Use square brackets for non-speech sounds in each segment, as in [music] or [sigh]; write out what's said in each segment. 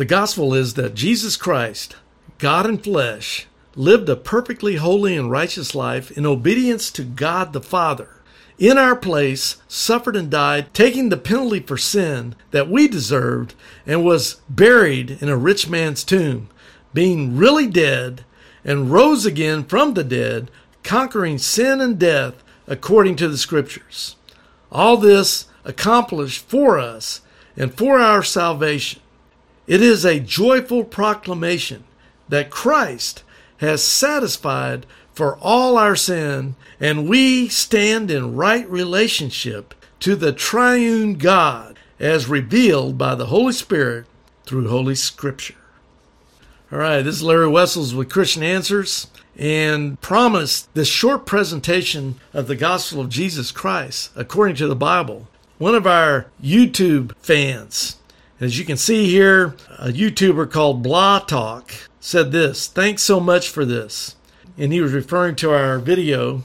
The gospel is that Jesus Christ, God in flesh, lived a perfectly holy and righteous life in obedience to God the Father. In our place, suffered and died, taking the penalty for sin that we deserved, and was buried in a rich man's tomb, being really dead, and rose again from the dead, conquering sin and death according to the Scriptures. All this accomplished for us and for our salvation. It is a joyful proclamation that Christ has satisfied for all our sin, and we stand in right relationship to the triune God as revealed by the Holy Spirit through Holy Scripture. All right, this is Larry Wessels with Christian Answers and promised this short presentation of the gospel of Jesus Christ according to the Bible. One of our YouTube fans, as you can see here, a YouTuber called Blah Talk said this Thanks so much for this. And he was referring to our video,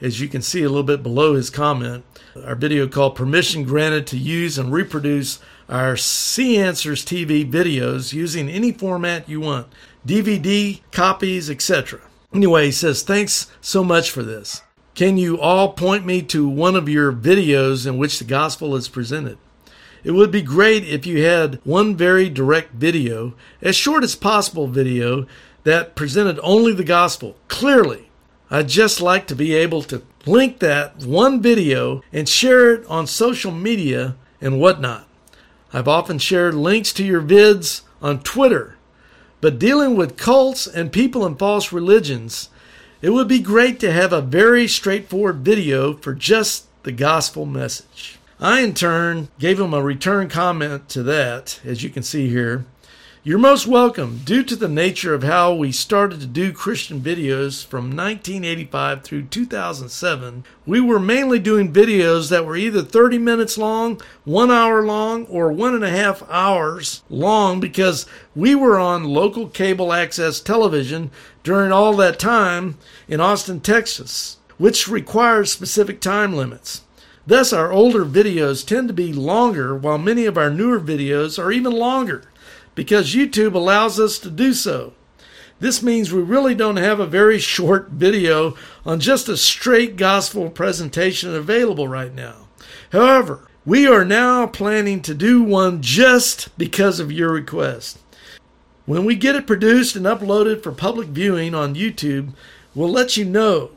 as you can see a little bit below his comment, our video called Permission Granted to Use and Reproduce Our C Answers TV videos using any format you want DVD, copies, etc. Anyway, he says, Thanks so much for this. Can you all point me to one of your videos in which the gospel is presented? It would be great if you had one very direct video, as short as possible video, that presented only the gospel clearly. I'd just like to be able to link that one video and share it on social media and whatnot. I've often shared links to your vids on Twitter, but dealing with cults and people in false religions, it would be great to have a very straightforward video for just the gospel message. I, in turn, gave him a return comment to that, as you can see here. You're most welcome. Due to the nature of how we started to do Christian videos from 1985 through 2007, we were mainly doing videos that were either 30 minutes long, one hour long, or one and a half hours long because we were on local cable access television during all that time in Austin, Texas, which requires specific time limits. Thus, our older videos tend to be longer, while many of our newer videos are even longer because YouTube allows us to do so. This means we really don't have a very [laughs] short video on just a straight gospel presentation available right now. However, we are now planning to do one just because of your request. When we get it produced and uploaded for public viewing on YouTube, we'll let you know.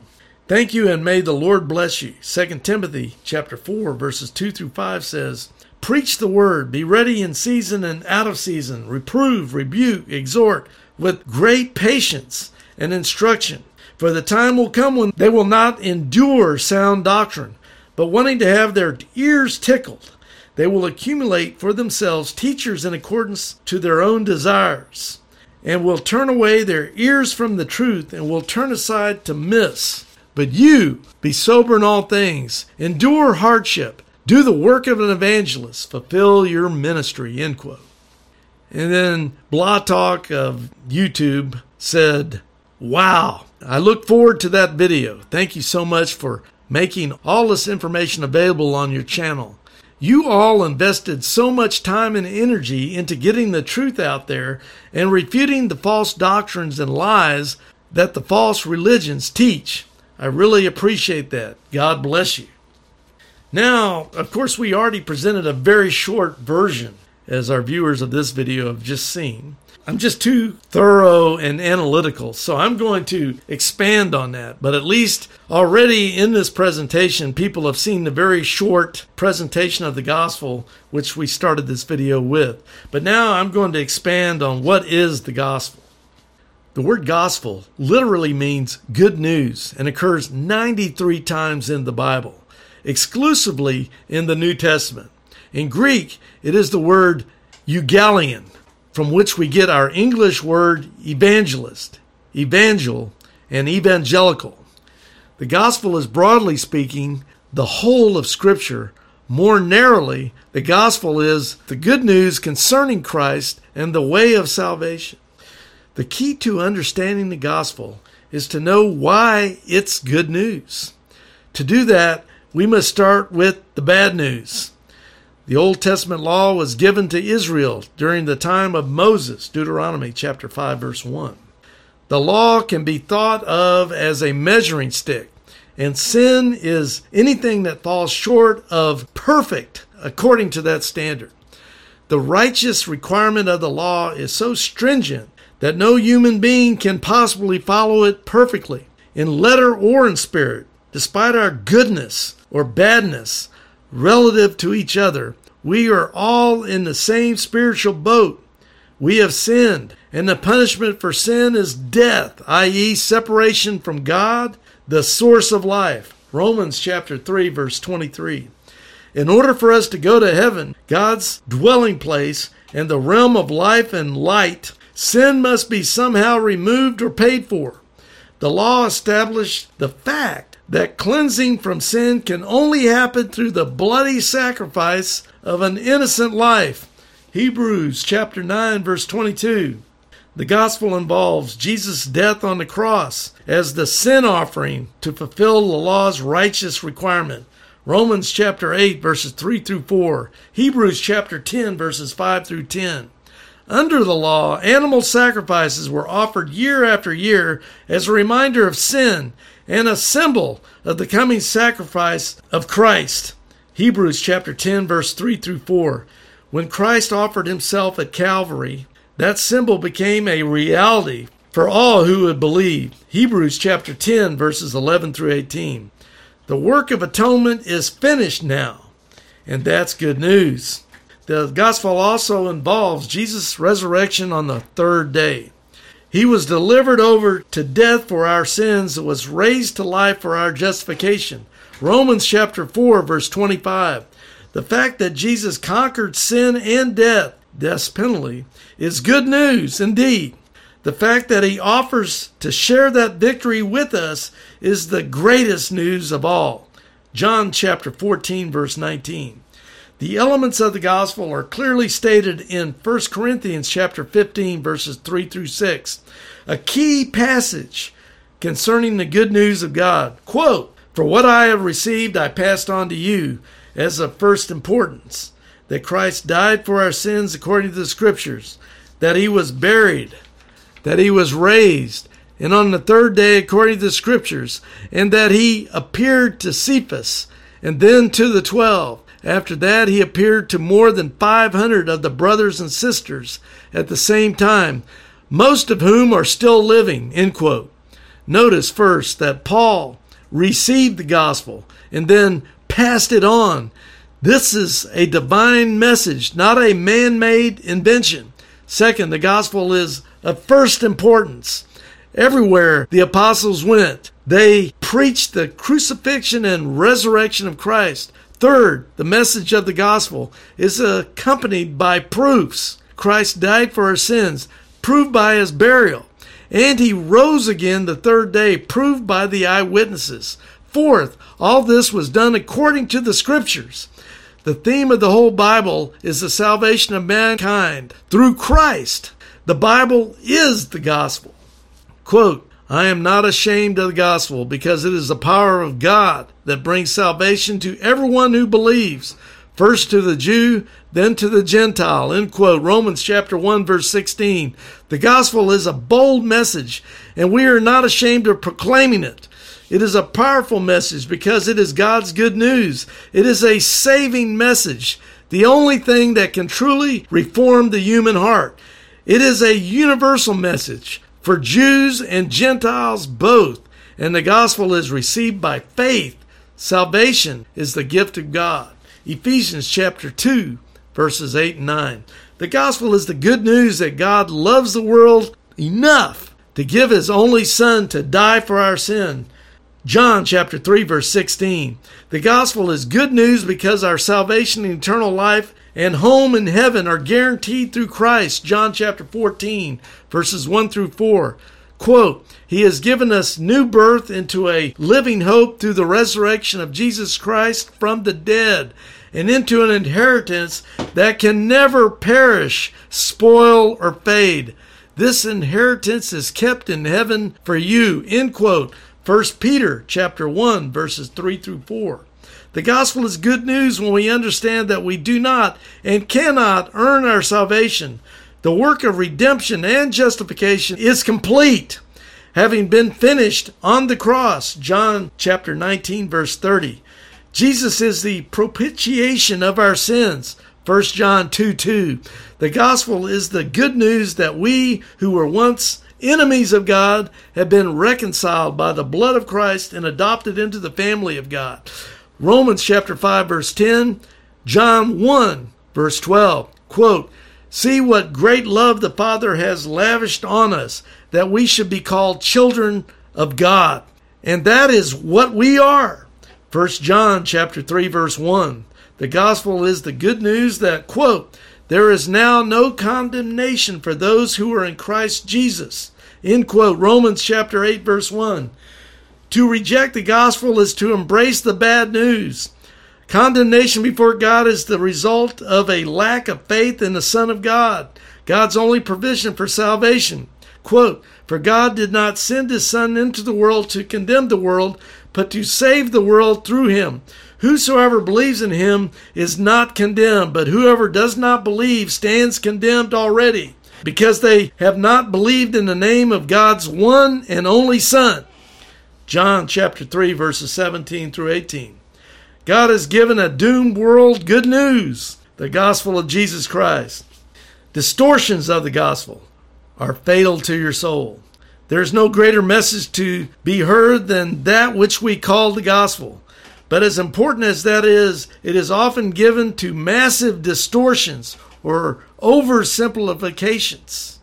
Thank you and may the Lord bless you. 2 Timothy chapter 4 verses 2 through 5 says, Preach the word, be ready in season and out of season, reprove, rebuke, exhort with great patience and instruction. For the time will come when they will not endure sound doctrine, but wanting to have their ears tickled, they will accumulate for themselves teachers in accordance to their own desires, and will turn away their ears from the truth and will turn aside to myths. But you, be sober in all things, endure hardship, do the work of an evangelist, fulfill your ministry, end quote. And then Blah Talk of YouTube said, Wow, I look forward to that video. Thank you so much for making all this information available on your channel. You all invested so much time and energy into getting the truth out there and refuting the false doctrines and lies that the false religions teach. I really appreciate that. God bless you. Now, of course, we already presented a very short version, as our viewers of this video have just seen. I'm just too thorough and analytical, so I'm going to expand on that. But at least already in this presentation, people have seen the very short presentation of the gospel, which we started this video with. But now I'm going to expand on what is the gospel. The word gospel literally means good news and occurs 93 times in the Bible, exclusively in the New Testament. In Greek, it is the word euangelion, from which we get our English word evangelist, evangel, and evangelical. The gospel is broadly speaking the whole of Scripture. More narrowly, the gospel is the good news concerning Christ and the way of salvation. The key to understanding the gospel is to know why it's good news. To do that, we must start with the bad news. The Old Testament law was given to Israel during the time of Moses, Deuteronomy chapter 5 verse 1. The law can be thought of as a measuring stick, and sin is anything that falls short of perfect according to that standard. The righteous requirement of the law is so stringent that no human being can possibly follow it perfectly, in letter or in spirit, despite our goodness or badness relative to each other. We are all in the same spiritual boat. We have sinned, and the punishment for sin is death, i.e., separation from God, the source of life. Romans chapter 3, verse 23. In order for us to go to heaven, God's dwelling place, and the realm of life and light, sin must be somehow removed or paid for. The law established the fact that cleansing from sin can only happen through the bloody sacrifice of an innocent life. Hebrews chapter 9 verse 22. The gospel involves Jesus' death on the cross as the sin offering to fulfill the law's righteous requirement. Romans chapter 8 verses 3 through 4, Hebrews chapter 10 verses 5 through 10. Under the law, animal sacrifices were offered year after year as a reminder of sin and a symbol of the coming sacrifice of Christ. Hebrews chapter 10 verse 3 through 4. When Christ offered himself at Calvary, that symbol became a reality for all who would believe. Hebrews chapter 10 verses 11 through 18. The work of atonement is finished now, and that's good news. The gospel also involves Jesus' resurrection on the third day. He was delivered over to death for our sins and was raised to life for our justification. Romans chapter 4 verse 25. The fact that Jesus conquered sin and death, death's penalty, is good news indeed. The fact that he offers to share that victory with us is the greatest news of all. John chapter 14 verse 19. The elements of the gospel are clearly stated in 1 Corinthians chapter 15 verses 3 through 6. A key passage concerning the good news of God. Quote, For what I have received I passed on to you as of first importance, that Christ died for our sins according to the scriptures, that he was buried, that he was raised, and on the third day according to the scriptures, and that he appeared to Cephas, and then to the twelve. After that, he appeared to more than 500 of the brothers and sisters at the same time, most of whom are still living. End quote. Notice first that Paul received the gospel and then passed it on. This is a divine message, not a man made invention. Second, the gospel is of first importance. Everywhere the apostles went, they preached the crucifixion and resurrection of Christ. Third, the message of the gospel is accompanied by proofs. Christ died for our sins, proved by his burial. And he rose again the third day, proved by the eyewitnesses. Fourth, all this was done according to the scriptures. The theme of the whole Bible is the salvation of mankind through Christ. The Bible is the gospel. Quote, I am not ashamed of the gospel because it is the power of God that brings salvation to everyone who believes, first to the Jew, then to the Gentile. End quote. Romans chapter 1 verse 16. The gospel is a bold message and we are not ashamed of proclaiming it. It is a powerful message because it is God's good news. It is a saving message, the only thing that can truly reform the human heart. It is a universal message for Jews and Gentiles both, and the gospel is received by faith. Salvation is the gift of God. Ephesians chapter 2, verses 8 and 9. The gospel is the good news that God loves the world enough to give his only son to die for our sin John chapter 3 verse 16. The gospel is good news because our salvation and eternal life and home in heaven are guaranteed through Christ. John chapter 14 verses 1 through 4. Quote, He has given us new birth into a living hope through the resurrection of Jesus Christ from the dead and into an inheritance that can never perish, spoil, or fade. This inheritance is kept in heaven for you. End quote. 1 Peter chapter 1 verses 3 through 4. The gospel is good news when we understand that we do not and cannot earn our salvation. The work of redemption and justification is complete, having been finished on the cross. John chapter 19 verse 30. Jesus is the propitiation of our sins. 1 John 2 2. The gospel is the good news that we who were once enemies of God have been reconciled by the blood of Christ and adopted into the family of God. Romans chapter 5 verse 10, John 1 verse 12. Quote, See what great love the Father has lavished on us that we should be called children of God. And that is what we are. 1 John chapter 3 verse 1. The gospel is the good news that quote, there is now no condemnation for those who are in Christ Jesus. End quote. Romans chapter 8, verse 1. To reject the gospel is to embrace the bad news. Condemnation before God is the result of a lack of faith in the Son of God, God's only provision for salvation. Quote, For God did not send his Son into the world to condemn the world, but to save the world through him. Whosoever believes in him is not condemned, but whoever does not believe stands condemned already, because they have not believed in the name of God's one and only Son. John chapter 3, verses 17 through 18. God has given a doomed world good news, the gospel of Jesus Christ. Distortions of the gospel are fatal to your soul. There is no greater message to be heard than that which we call the gospel. But as important as that is, it is often given to massive distortions or oversimplifications.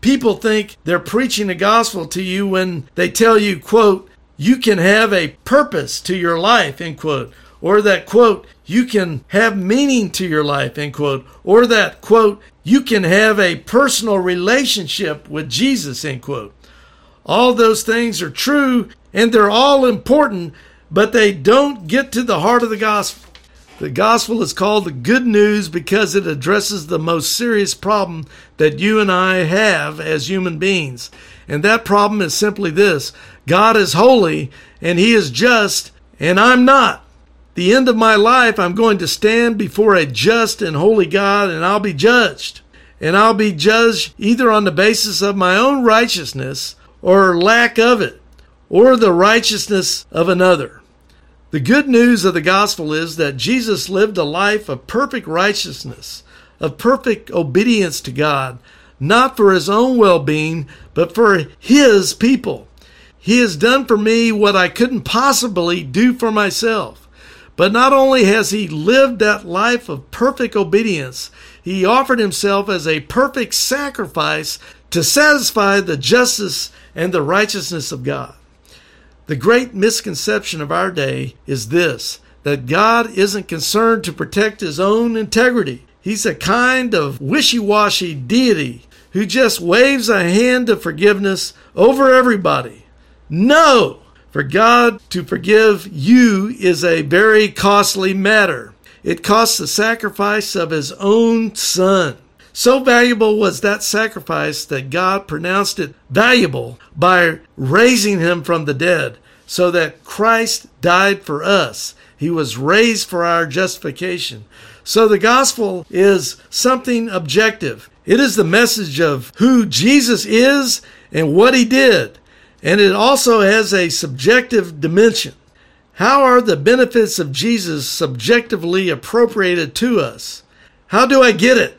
People think they're preaching the gospel to you when they tell you, quote, you can have a purpose to your life, end quote, or that, quote, you can have meaning to your life, end quote, or that, quote, you can have a personal relationship with Jesus, end quote. All those things are true and they're all important, but they don't get to the heart of the gospel. The gospel is called the good news because it addresses the most serious problem that you and I have as human beings. And that problem is simply this God is holy and He is just, and I'm not. The end of my life, I'm going to stand before a just and holy God and I'll be judged. And I'll be judged either on the basis of my own righteousness or lack of it, or the righteousness of another. The good news of the gospel is that Jesus lived a life of perfect righteousness, of perfect obedience to God, not for his own well being, but for his people. He has done for me what I couldn't possibly do for myself. But not only has he lived that life of perfect obedience, he offered himself as a perfect sacrifice to satisfy the justice and the righteousness of God. The great misconception of our day is this that God isn't concerned to protect his own integrity. He's a kind of wishy washy deity who just waves a hand of forgiveness over everybody. No! For God to forgive you is a very costly matter. It costs the sacrifice of his own son. So valuable was that sacrifice that God pronounced it valuable by raising him from the dead, so that Christ died for us. He was raised for our justification. So the gospel is something objective. It is the message of who Jesus is and what he did. And it also has a subjective dimension. How are the benefits of Jesus subjectively appropriated to us? How do I get it?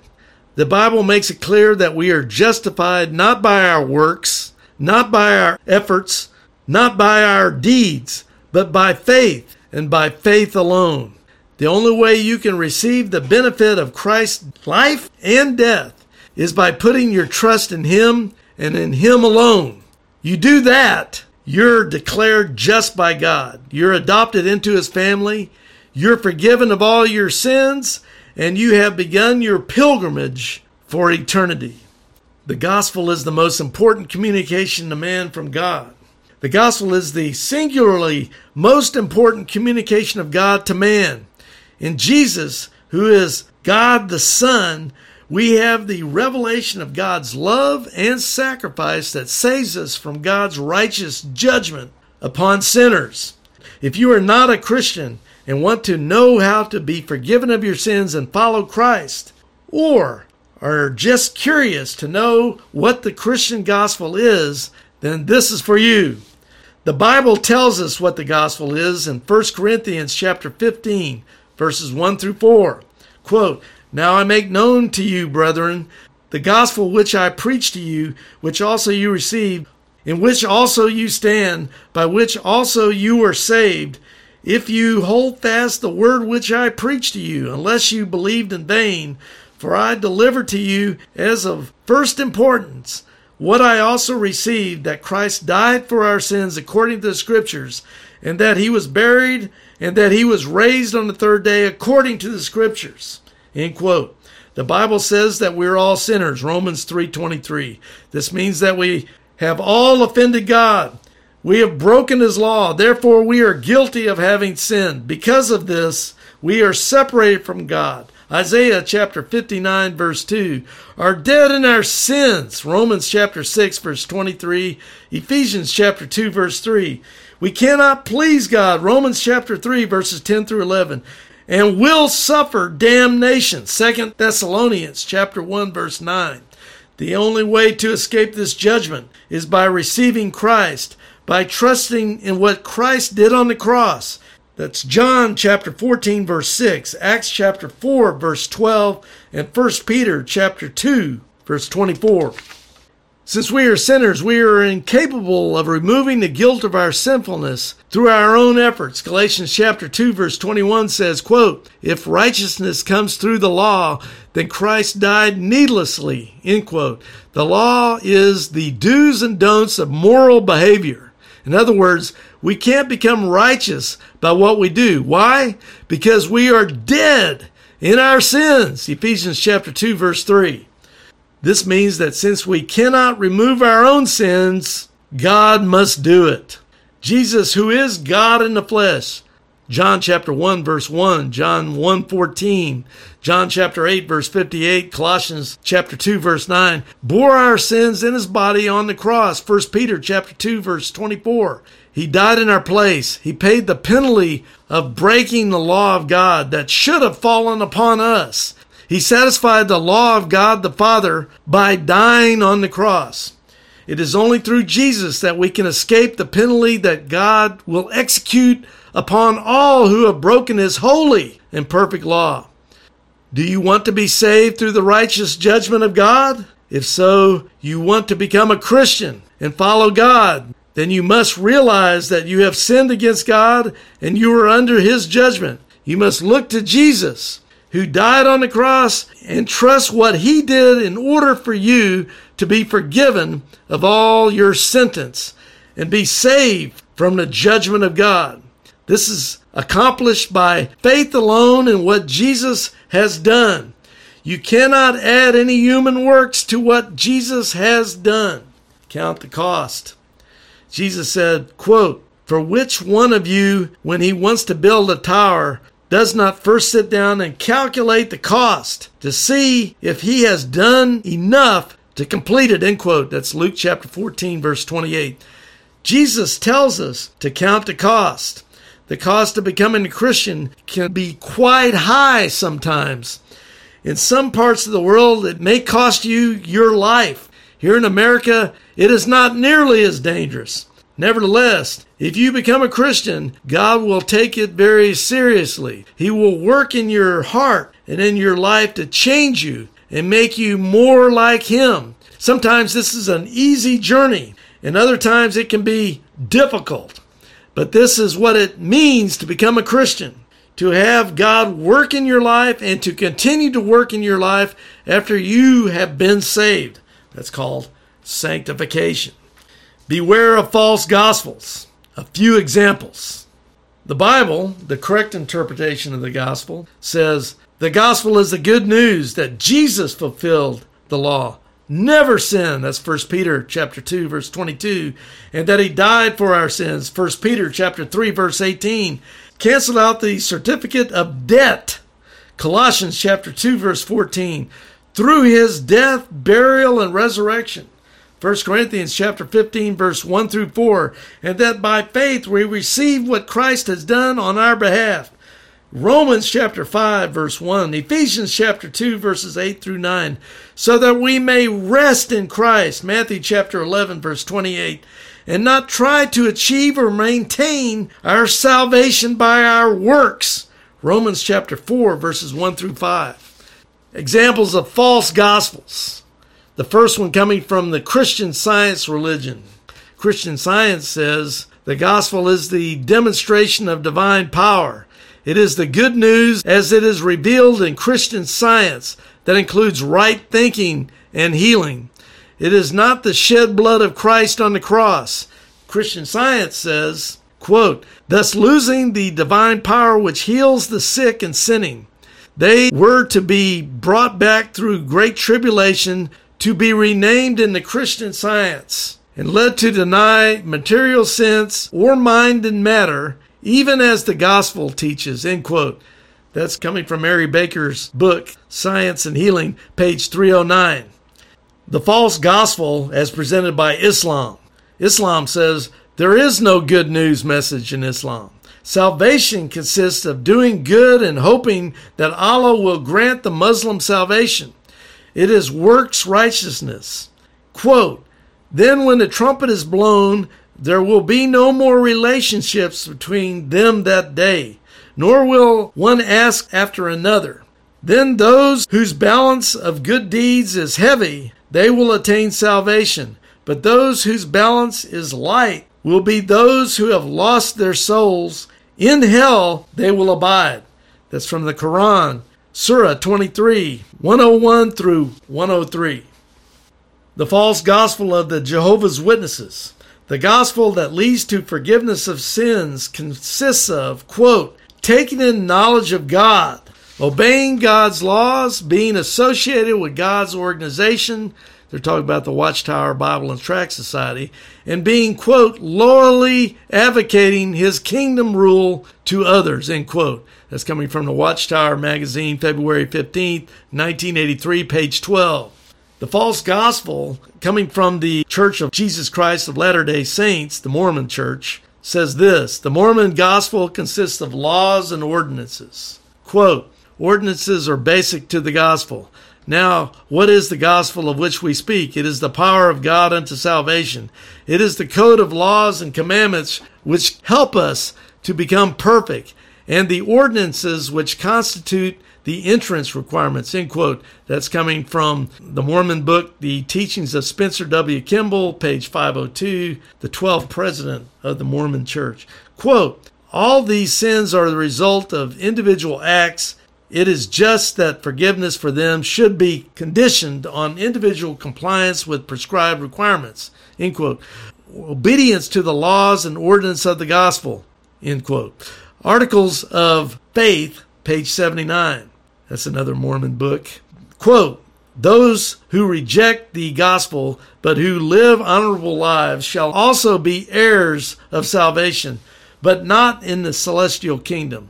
The Bible makes it clear that we are justified not by our works, not by our efforts, not by our deeds, but by faith and by faith alone. The only way you can receive the benefit of Christ's life and death is by putting your trust in Him and in Him alone. You do that, you're declared just by God. You're adopted into His family. You're forgiven of all your sins and you have begun your pilgrimage for eternity. The gospel is the most important communication to man from God. The gospel is the singularly most important communication of God to man. In Jesus, who is God the Son, we have the revelation of God's love and sacrifice that saves us from God's righteous judgment upon sinners. If you are not a Christian, and want to know how to be forgiven of your sins and follow Christ, or are just curious to know what the Christian gospel is, then this is for you. The Bible tells us what the gospel is in 1 Corinthians chapter 15, verses 1 through 4. Quote, Now I make known to you, brethren, the gospel which I preached to you, which also you received, in which also you stand, by which also you are saved, if you hold fast the word which I preached to you, unless you believed in vain. For I delivered to you as of first importance what I also received that Christ died for our sins according to the Scriptures, and that he was buried, and that he was raised on the third day according to the Scriptures. End quote. The Bible says that we're all sinners, Romans 3:23. This means that we have all offended God. We have broken his law. Therefore we are guilty of having sinned. Because of this, we are separated from God. Isaiah chapter 59 verse 2 are dead in our sins. Romans chapter 6 verse 23, Ephesians chapter 2 verse 3. We cannot please God. Romans chapter 3 verses 10 through 11 and will suffer damnation. Second Thessalonians chapter 1 verse 9. The only way to escape this judgment is by receiving Christ, by trusting in what Christ did on the cross. That's John chapter 14 verse 6, Acts chapter 4 verse 12, and 1 Peter chapter 2 verse 24. Since we are sinners, we are incapable of removing the guilt of our sinfulness through our own efforts. Galatians chapter 2 verse 21 says, quote, If righteousness comes through the law, then Christ died needlessly, end quote. The law is the do's and don'ts of moral behavior. In other words, we can't become righteous by what we do. Why? Because we are dead in our sins. Ephesians chapter 2 verse 3. This means that since we cannot remove our own sins, God must do it. Jesus, who is God in the flesh, John chapter 1 verse 1, John 1 14, John chapter 8 verse 58, Colossians chapter 2 verse 9, bore our sins in his body on the cross. 1 Peter chapter 2 verse 24. He died in our place. He paid the penalty of breaking the law of God that should have fallen upon us. He satisfied the law of God the Father by dying on the cross. It is only through Jesus that we can escape the penalty that God will execute upon all who have broken his holy and perfect law. Do you want to be saved through the righteous judgment of God? If so, you want to become a Christian and follow God, then you must realize that you have sinned against God and you are under his judgment. You must look to Jesus, who died on the cross, and trust what he did in order for you to be forgiven of all your sentence and be saved from the judgment of God. This is accomplished by faith alone in what Jesus has done. You cannot add any human works to what Jesus has done. Count the cost. Jesus said, quote, For which one of you, when he wants to build a tower, does not first sit down and calculate the cost to see if he has done enough to complete it, end quote. That's Luke chapter 14, verse 28. Jesus tells us to count the cost. The cost of becoming a Christian can be quite high sometimes. In some parts of the world, it may cost you your life. Here in America, it is not nearly as dangerous. Nevertheless, if you become a Christian, God will take it very seriously. He will work in your heart and in your life to change you and make you more like Him. Sometimes this is an easy journey, and other times it can be difficult. But this is what it means to become a Christian to have God work in your life and to continue to work in your life after you have been saved. That's called sanctification. Beware of false gospels. A few examples. The Bible, the correct interpretation of the gospel, says the gospel is the good news that Jesus fulfilled the law. Never sin. That's First peter chapter 2 verse 22 and that he died for our sins. First peter chapter 3 verse 18 cancel out the certificate of debt. Colossians chapter 2 verse 14 through his death burial and resurrection 1 corinthians chapter 15 verse 1 through 4 and that by faith we receive what christ has done on our behalf Romans chapter 5 verse 1, Ephesians chapter 2 verses 8 through 9, so that we may rest in Christ, Matthew chapter 11 verse 28, and not try to achieve or maintain our salvation by our works, Romans chapter 4 verses 1 through 5. Examples of false gospels. The first one coming from the Christian science religion. Christian science says the gospel is the demonstration of divine power it is the good news as it is revealed in Christian science that includes right thinking and healing. It is not the shed blood of Christ on the cross. Christian science says, quote, thus losing the divine power which heals the sick and sinning. They were to be brought back through great tribulation to be renamed in the Christian science and led to deny material sense or mind and matter even as the gospel teaches, end quote. That's coming from Mary Baker's book, Science and Healing, page 309. The false gospel as presented by Islam. Islam says there is no good news message in Islam. Salvation consists of doing good and hoping that Allah will grant the Muslim salvation. It is works righteousness. Quote, then when the trumpet is blown, there will be no more relationships between them that day, nor will one ask after another. Then those whose balance of good deeds is heavy, they will attain salvation. But those whose balance is light will be those who have lost their souls. In hell they will abide. That's from the Quran, Surah 23, 101 through 103. The false gospel of the Jehovah's Witnesses. The gospel that leads to forgiveness of sins consists of, quote, taking in knowledge of God, obeying God's laws, being associated with God's organization. They're talking about the Watchtower Bible and Tract Society, and being, quote, loyally advocating his kingdom rule to others, end quote. That's coming from the Watchtower magazine, February 15th, 1983, page 12. The false gospel coming from the Church of Jesus Christ of Latter day Saints, the Mormon Church, says this The Mormon gospel consists of laws and ordinances. Quote, Ordinances are basic to the gospel. Now, what is the gospel of which we speak? It is the power of God unto salvation. It is the code of laws and commandments which help us to become perfect, and the ordinances which constitute the entrance requirements, end quote. That's coming from the Mormon book, The Teachings of Spencer W. Kimball, page 502, the 12th president of the Mormon Church. Quote, all these sins are the result of individual acts. It is just that forgiveness for them should be conditioned on individual compliance with prescribed requirements. End quote. Obedience to the laws and ordinance of the gospel. End quote. Articles of Faith, page 79. That's another Mormon book. Quote, those who reject the gospel but who live honorable lives shall also be heirs of salvation, but not in the celestial kingdom.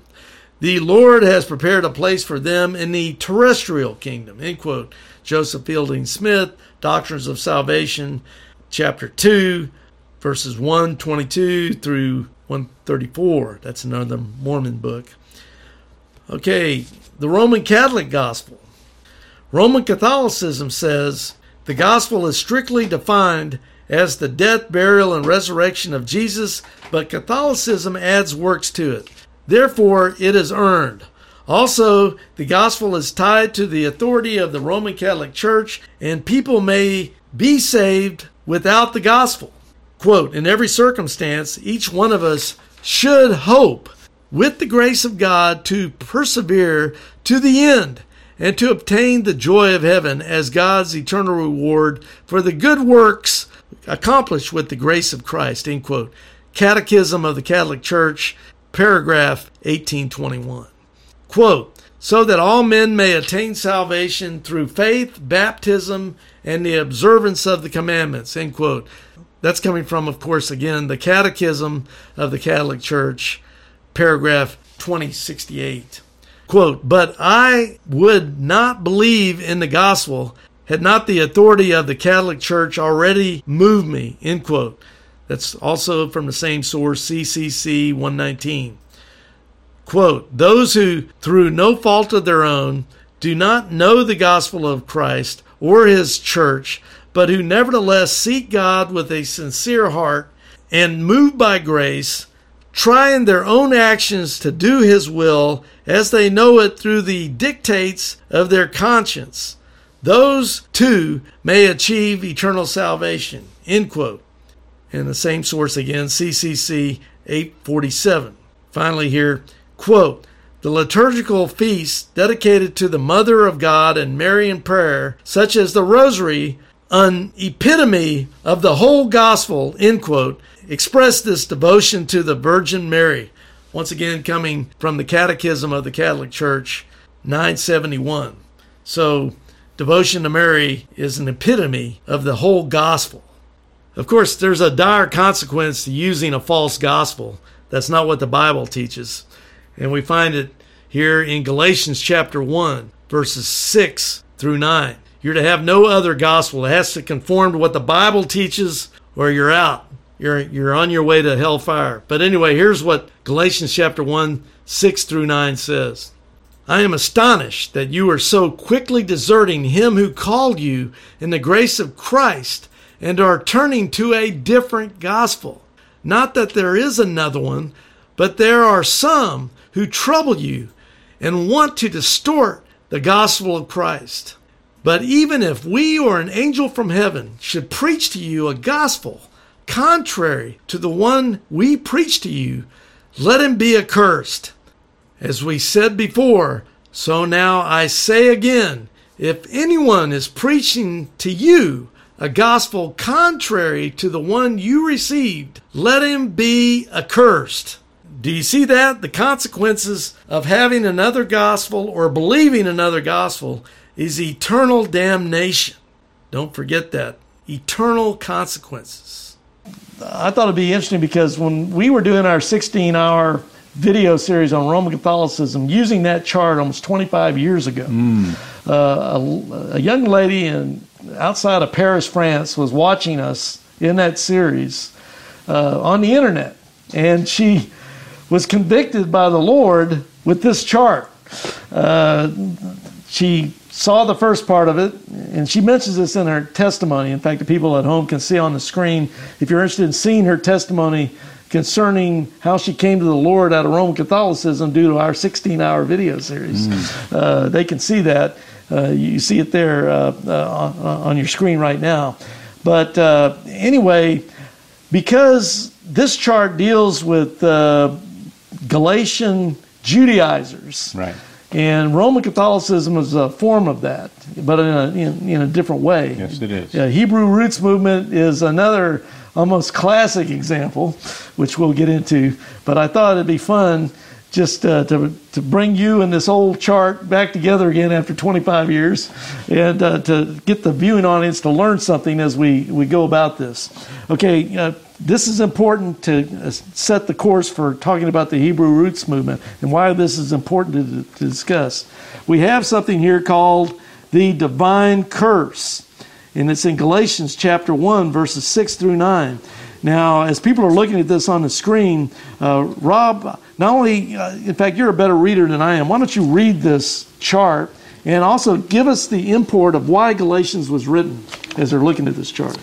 The Lord has prepared a place for them in the terrestrial kingdom. End quote. Joseph Fielding Smith, Doctrines of Salvation, chapter 2, verses 122 through 134. That's another Mormon book. Okay, the Roman Catholic gospel. Roman Catholicism says the gospel is strictly defined as the death, burial, and resurrection of Jesus, but Catholicism adds works to it. Therefore, it is earned. Also, the gospel is tied to the authority of the Roman Catholic Church, and people may be saved without the gospel. Quote, in every circumstance, each one of us should hope with the grace of God to persevere to the end and to obtain the joy of heaven as God's eternal reward for the good works accomplished with the grace of Christ. End quote. Catechism of the Catholic Church, paragraph 1821. Quote, so that all men may attain salvation through faith, baptism, and the observance of the commandments. End quote. That's coming from, of course, again, the Catechism of the Catholic Church, paragraph 2068. Quote, but I would not believe in the gospel had not the authority of the Catholic Church already moved me, end quote. That's also from the same source, CCC 119. Quote, those who, through no fault of their own, do not know the gospel of Christ or his church, but who nevertheless seek God with a sincere heart and moved by grace, trying their own actions to do his will as they know it through the dictates of their conscience. Those too may achieve eternal salvation. End quote. And the same source again, CCC 847. Finally, here, quote, the liturgical feasts dedicated to the Mother of God and Marian prayer, such as the Rosary, an epitome of the whole gospel, end quote, express this devotion to the Virgin Mary. Once again, coming from the Catechism of the Catholic Church, 971. So, devotion to Mary is an epitome of the whole gospel. Of course, there's a dire consequence to using a false gospel. That's not what the Bible teaches. And we find it here in Galatians chapter 1, verses 6 through 9. You're to have no other gospel. It has to conform to what the Bible teaches, or you're out. You're, you're on your way to hellfire. But anyway, here's what Galatians chapter 1, 6 through 9 says. I am astonished that you are so quickly deserting him who called you in the grace of Christ and are turning to a different gospel. Not that there is another one, but there are some who trouble you and want to distort the gospel of Christ. But even if we or an angel from heaven should preach to you a gospel contrary to the one we preach to you, let him be accursed. As we said before, so now I say again if anyone is preaching to you a gospel contrary to the one you received, let him be accursed. Do you see that? The consequences of having another gospel or believing another gospel is eternal damnation. Don't forget that. Eternal consequences. I thought it'd be interesting because when we were doing our 16 hour video series on Roman Catholicism using that chart almost 25 years ago, mm. uh, a, a, young lady in, outside of Paris, France, was watching us in that series uh, on the internet. And she was convicted by the Lord with this chart. Uh, she saw the first part of it, and she mentions this in her testimony. In fact, the people at home can see on the screen. If you're interested in seeing her testimony concerning how she came to the Lord out of Roman Catholicism due to our 16 hour video series, mm. uh, they can see that. Uh, you see it there uh, uh on your screen right now. But uh, anyway, because this chart deals with uh, Galatian Judaizers. Right. And Roman Catholicism is a form of that, but in a, in, in a different way. Yes, it is. Yeah, Hebrew Roots Movement is another almost classic example, which we'll get into. But I thought it'd be fun just uh, to, to bring you and this old chart back together again after 25 years and uh, to get the viewing audience to learn something as we, we go about this. Okay, uh, this is important to uh, set the course for talking about the Hebrew roots movement and why this is important to, to discuss. We have something here called the divine curse, and it's in Galatians chapter 1, verses 6 through 9. Now, as people are looking at this on the screen, uh, Rob, not only, uh, in fact, you're a better reader than I am. Why don't you read this chart and also give us the import of why Galatians was written as they're looking at this chart?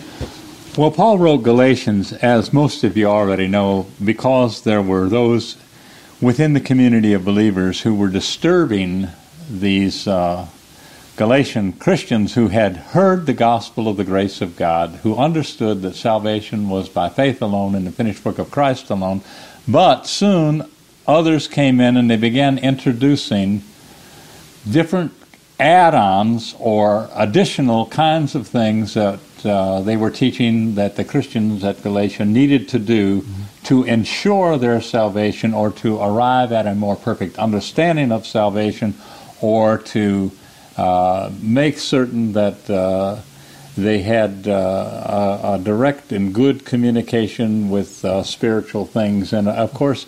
Well, Paul wrote Galatians, as most of you already know, because there were those within the community of believers who were disturbing these uh, Galatian Christians who had heard the gospel of the grace of God, who understood that salvation was by faith alone in the finished work of Christ alone. But soon others came in and they began introducing different add ons or additional kinds of things that uh, they were teaching that the Christians at Galatia needed to do mm-hmm. to ensure their salvation or to arrive at a more perfect understanding of salvation or to uh, make certain that uh, they had uh, a, a, direct and good communication with uh, spiritual things. And of course,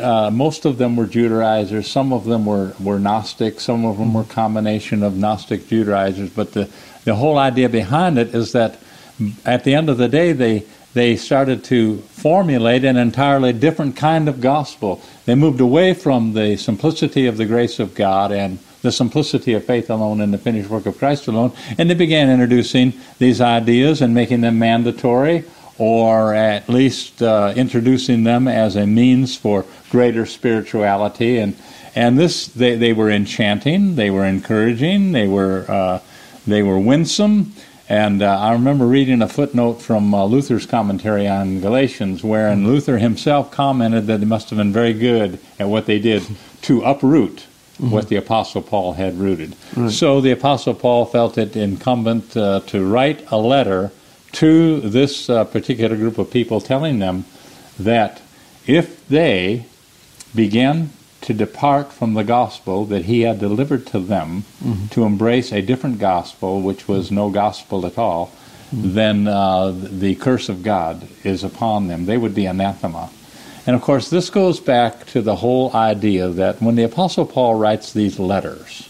uh, most of them were Judaizers. Some of them were, were Gnostic. Some of them were combination of Gnostic Judaizers. But the, the whole idea behind it is that at the end of the day, they they started to formulate an entirely different kind of gospel. They moved away from the simplicity of the grace of God and the simplicity of faith alone and the finished work of Christ alone, and they began introducing these ideas and making them mandatory or at least uh, introducing them as a means for greater spirituality and and this they, they were enchanting they were encouraging they were uh, they were winsome and uh, I remember reading a footnote from uh, Luther's commentary on Galatians, wherein Luther himself commented that they must have been very good at what they did to uproot mm-hmm. what the Apostle Paul had rooted. Right. So the Apostle Paul felt it incumbent uh, to write a letter to this uh, particular group of people telling them that if they began to depart from the gospel that he had delivered to them, mm-hmm. to embrace a different gospel, which was no gospel at all, mm-hmm. then uh, the curse of God is upon them. They would be anathema. And of course, this goes back to the whole idea that when the Apostle Paul writes these letters,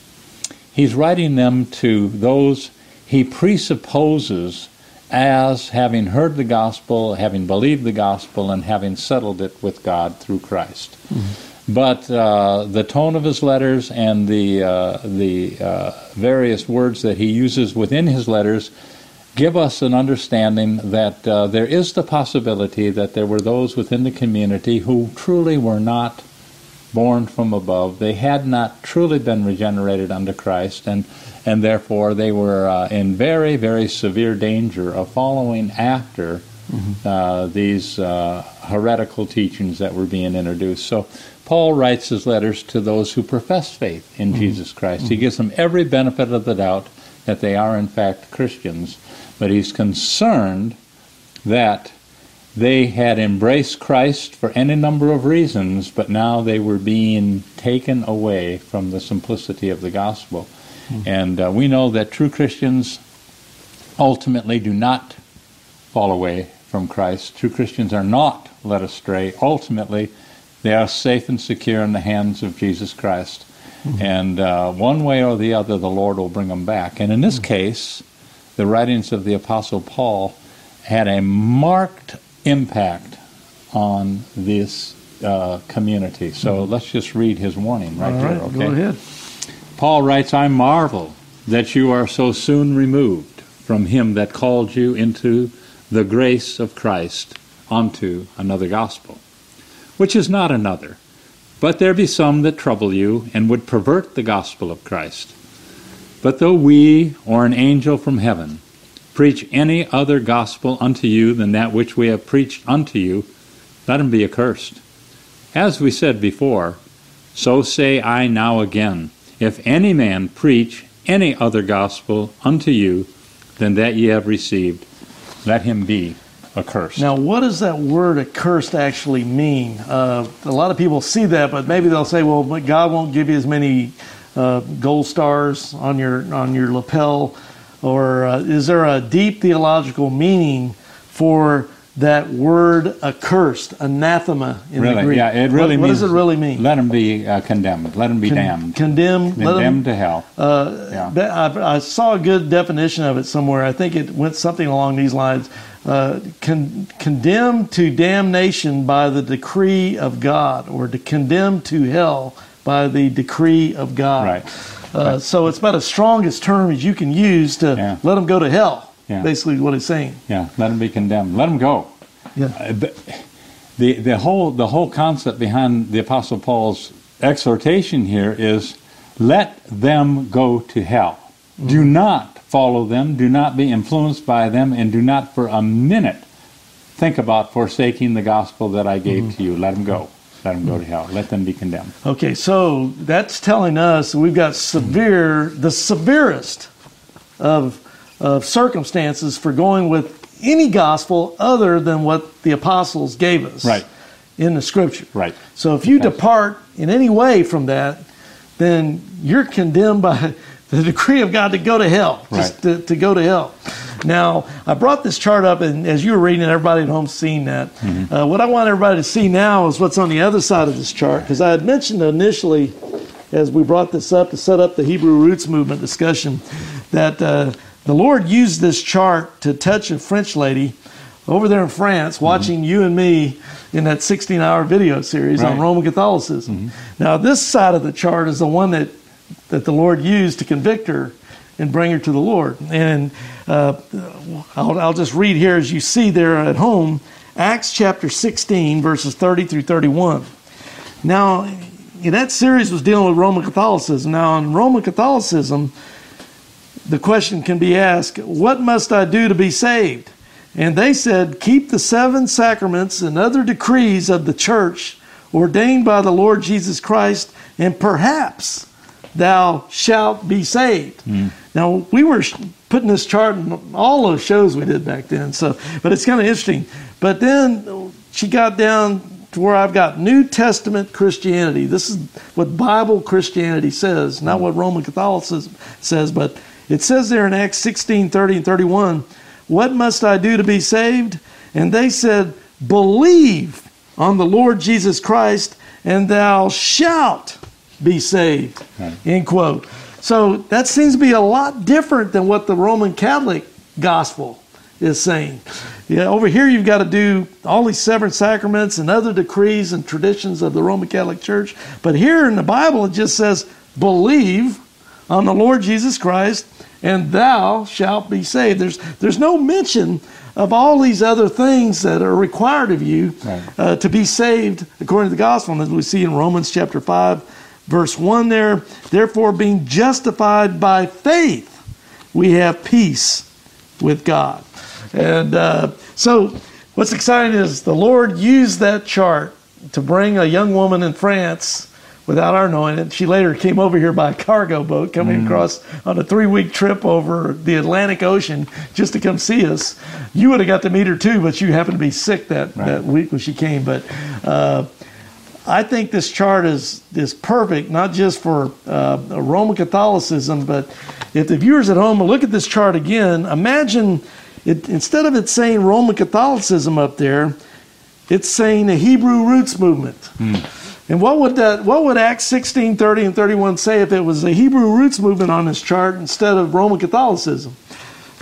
he's writing them to those he presupposes as having heard the gospel, having believed the gospel, and having settled it with God through Christ. Mm-hmm. But uh, the tone of his letters and the uh, the uh, various words that he uses within his letters give us an understanding that uh, there is the possibility that there were those within the community who truly were not born from above. They had not truly been regenerated under Christ, and and therefore they were uh, in very, very severe danger of following after mm-hmm. uh, these uh, heretical teachings that were being introduced. So Paul writes his letters to those who profess faith in mm-hmm. Jesus Christ. Mm-hmm. He gives them every benefit of the doubt that they are, in fact, Christians, but he's concerned that they had embraced Christ for any number of reasons, but now they were being taken away from the simplicity of the gospel. Mm-hmm. And uh, we know that true Christians ultimately do not fall away from Christ. True Christians are not led astray. Ultimately, they are safe and secure in the hands of Jesus Christ. Mm-hmm. And uh, one way or the other, the Lord will bring them back. And in this mm-hmm. case, the writings of the Apostle Paul had a marked impact on this uh, community. So mm-hmm. let's just read his warning right, right there. Okay? Go ahead. Paul writes, I marvel that you are so soon removed from him that called you into the grace of Christ unto another gospel, which is not another. But there be some that trouble you and would pervert the gospel of Christ. But though we or an angel from heaven preach any other gospel unto you than that which we have preached unto you, let him be accursed. As we said before, so say I now again if any man preach any other gospel unto you than that ye have received, let him be accursed. Now, what does that word accursed actually mean? Uh, a lot of people see that, but maybe they'll say, well, God won't give you as many uh, gold stars on your, on your lapel. Or uh, is there a deep theological meaning for that word accursed, anathema in really, the Greek. Yeah, it really what, means. What does it really mean? Let him be uh, condemned. Let him be Con- damned. Condemned. Condemned to hell. Uh, yeah. I, I, saw a good definition of it somewhere. I think it went something along these lines. Uh, con- condemned to damnation by the decree of God, or to condemn to hell by the decree of God. Right. Uh, right. So it's about as strong as term as you can use to yeah. let them go to hell. Yeah. Basically, what it's saying. Yeah, let them be condemned. Let them go. Yeah. Uh, the the whole the whole concept behind the Apostle Paul's exhortation here is let them go to hell. Mm-hmm. Do not follow them. Do not be influenced by them, and do not for a minute think about forsaking the gospel that I gave mm-hmm. to you. Let them go. Let them go to hell. Let them be condemned. Okay, so that's telling us we've got severe, the severest of of circumstances for going with any gospel other than what the apostles gave us right. in the scripture. Right. So if you depart in any way from that, then you're condemned by [laughs] the decree of God to go to hell, right. just to, to, go to hell. Now, I brought this chart up, and as you were reading it, everybody at home seeing that. Mm-hmm. Uh, what I want everybody to see now is what's on the other side of this chart, because I had mentioned initially, as we brought this up to set up the Hebrew roots movement discussion, that uh, the Lord used this chart to touch a French lady over there in France watching you and me in that 16 hour video series on Roman Catholicism. Now, this side of the chart is the one that, that the Lord used to convict her and bring her to the Lord. And uh, I'll, I'll just read here as you see there at home Acts chapter 16, verses 30 through 31. Now, in that series was dealing with Roman Catholicism. Now, in Roman Catholicism, the question can be asked, What must I do to be saved? And they said, Keep the seven sacraments and other decrees of the church ordained by the Lord Jesus Christ, and perhaps thou shalt be saved. Hmm. Now, we were putting this chart in all those shows we did back then, so, but it's kind of interesting. But then she got down to where I've got New Testament Christianity. This is what Bible Christianity says, not what Roman Catholicism says, but it says there in Acts 16 30 and 31, What must I do to be saved? And they said, Believe on the Lord Jesus Christ, and thou shalt be saved. End quote. So that seems to be a lot different than what the Roman Catholic gospel is saying. Yeah, over here you've got to do all these seven sacraments and other decrees and traditions of the Roman Catholic Church. But here in the Bible it just says, believe on the Lord Jesus Christ, and thou shalt be saved. There's there's no mention of all these other things that are required of you Right. uh, to be saved according to the gospel. And as we see in Romans chapter 5, verse 1 there, therefore being justified by faith, we have peace with God. And uh, so what's exciting is the Lord used that chart to bring a young woman in France without our knowing it. She later came over here by cargo boat, coming across on a three week trip over the Atlantic Ocean just to come see us. You would have got to meet her too, but you happened to be sick that, that week when she came. But uh, I think this chart is is perfect, not just for uh, Roman Catholicism, but if the viewers at home look at this chart again, imagine it instead of it saying Roman Catholicism up there, it's saying the Hebrew roots movement. And what would that what would Acts 16, 30 and 31 say if it was the Hebrew roots movement on this chart instead of Roman Catholicism?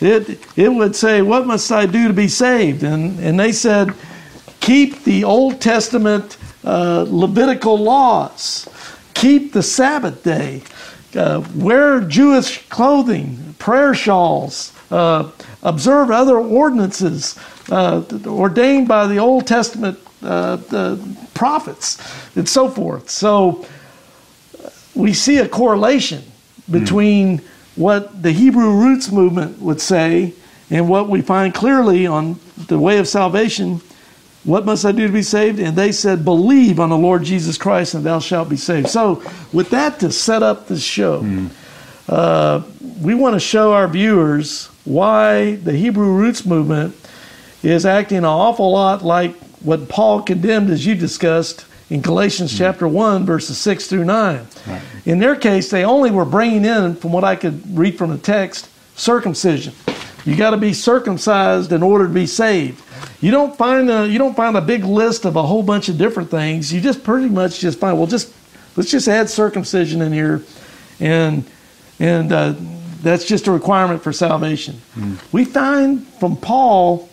It it would say, What must I do to be saved? And and they said, Keep the Old Testament uh, Levitical laws, keep the Sabbath day, uh, wear Jewish clothing, prayer shawls, uh, observe other ordinances uh, ordained by the Old Testament uh, the prophets, and so forth. So we see a correlation between what the Hebrew roots movement would say and what we find clearly on the way of salvation. What must I do to be saved? And they said, Believe on the Lord Jesus Christ, and thou shalt be saved. So, with that to set up this show, uh, we want to show our viewers why the Hebrew roots movement is acting an awful lot like what Paul condemned, as you discussed in Galatians chapter 1, verses 6 through 9. In their case, they only were bringing in, from what I could read from the text, circumcision. You got to be circumcised in order to be saved. You don't find a you don't find a big list of a whole bunch of different things. You just pretty much just find well, just let's just add circumcision in here, and and uh, that's just a requirement for salvation. We find from Paul,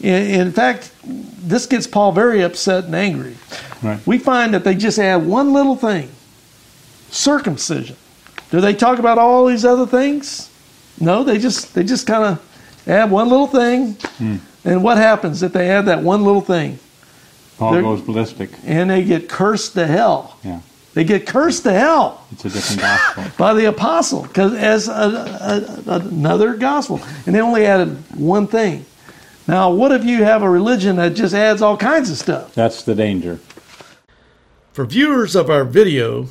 in, fact, this gets Paul very upset and angry. Right. We find that they just add one little thing, circumcision. Do they talk about all these other things? No, they just they just kind of add one little thing, hmm. and what happens if they add that one little thing? Paul They're- goes ballistic. And they get cursed to hell. Yeah, They get cursed to hell it's a different gospel. [laughs] by the apostle because as a, a, another gospel, and they only added one thing. Now, what if you have a religion that just adds all kinds of stuff? That's the danger. For viewers of our video,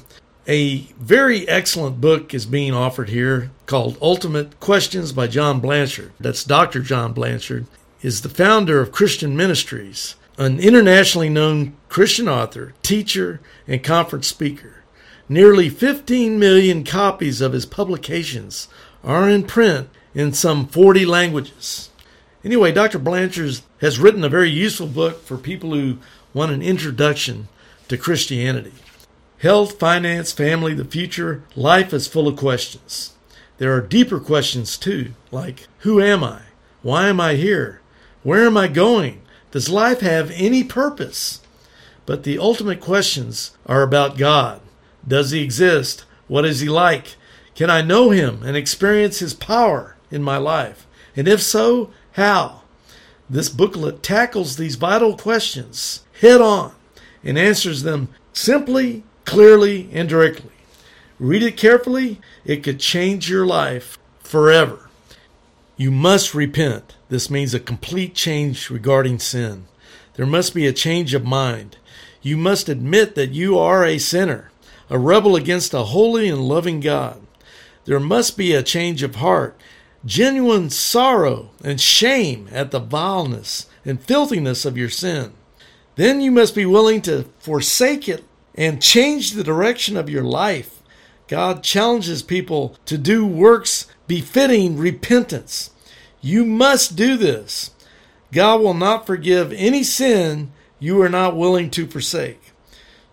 a very excellent book is being offered here called Ultimate Questions by John Blanchard. That's Dr. John Blanchard, is the founder of Christian Ministries, an internationally known Christian author, teacher, and conference speaker. Nearly 15 million copies of his publications are in print in some 40 languages. Anyway, Dr. Blanchard has written a very useful book for people who want an introduction to Christianity. Health, finance, family, the future, life is full of questions. There are deeper questions too, like Who am I? Why am I here? Where am I going? Does life have any purpose? But the ultimate questions are about God. Does He exist? What is He like? Can I know Him and experience His power in my life? And if so, how? This booklet tackles these vital questions head on and answers them simply, clearly, and directly. Read it carefully, it could change your life forever. You must repent. This means a complete change regarding sin. There must be a change of mind. You must admit that you are a sinner, a rebel against a holy and loving God. There must be a change of heart, genuine sorrow and shame at the vileness and filthiness of your sin. Then you must be willing to forsake it and change the direction of your life. God challenges people to do works befitting repentance. You must do this. God will not forgive any sin you are not willing to forsake.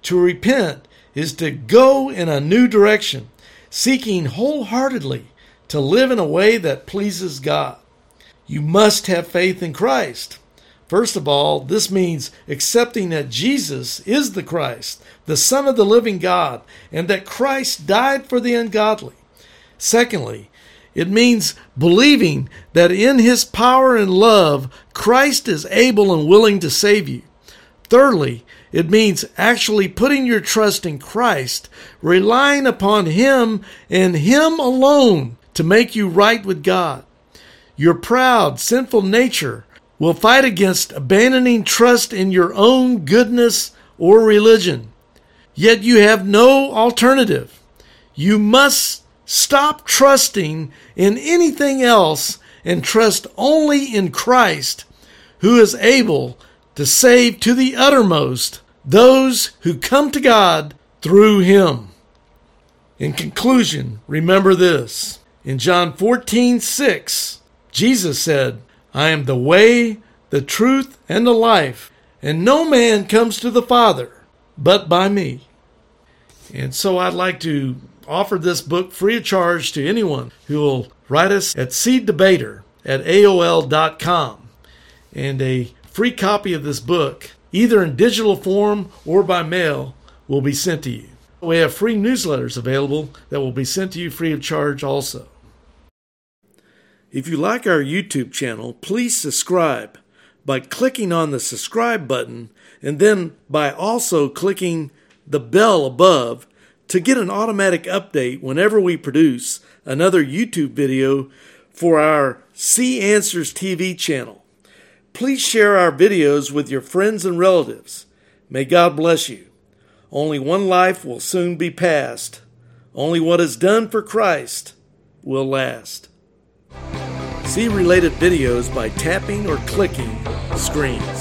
To repent is to go in a new direction, seeking wholeheartedly to live in a way that pleases God. You must have faith in Christ. First of all, this means accepting that Jesus is the Christ, the Son of the living God, and that Christ died for the ungodly. Secondly, it means believing that in his power and love, Christ is able and willing to save you. Thirdly, it means actually putting your trust in Christ, relying upon him and him alone to make you right with God. Your proud, sinful nature will fight against abandoning trust in your own goodness or religion. Yet you have no alternative. You must stop trusting in anything else and trust only in Christ, who is able to save to the uttermost those who come to God through him. In conclusion, remember this. In John 14, 6, Jesus said, I am the way, the truth, and the life, and no man comes to the Father but by me. And so I'd like to offer this book free of charge to anyone who will write us at seeddebater at AOL.com. And a free copy of this book, either in digital form or by mail, will be sent to you. We have free newsletters available that will be sent to you free of charge also. If you like our YouTube channel, please subscribe by clicking on the subscribe button and then by also clicking the bell above to get an automatic update whenever we produce another YouTube video for our See Answers TV channel. Please share our videos with your friends and relatives. May God bless you. Only one life will soon be passed. Only what is done for Christ will last. See related videos by tapping or clicking screens.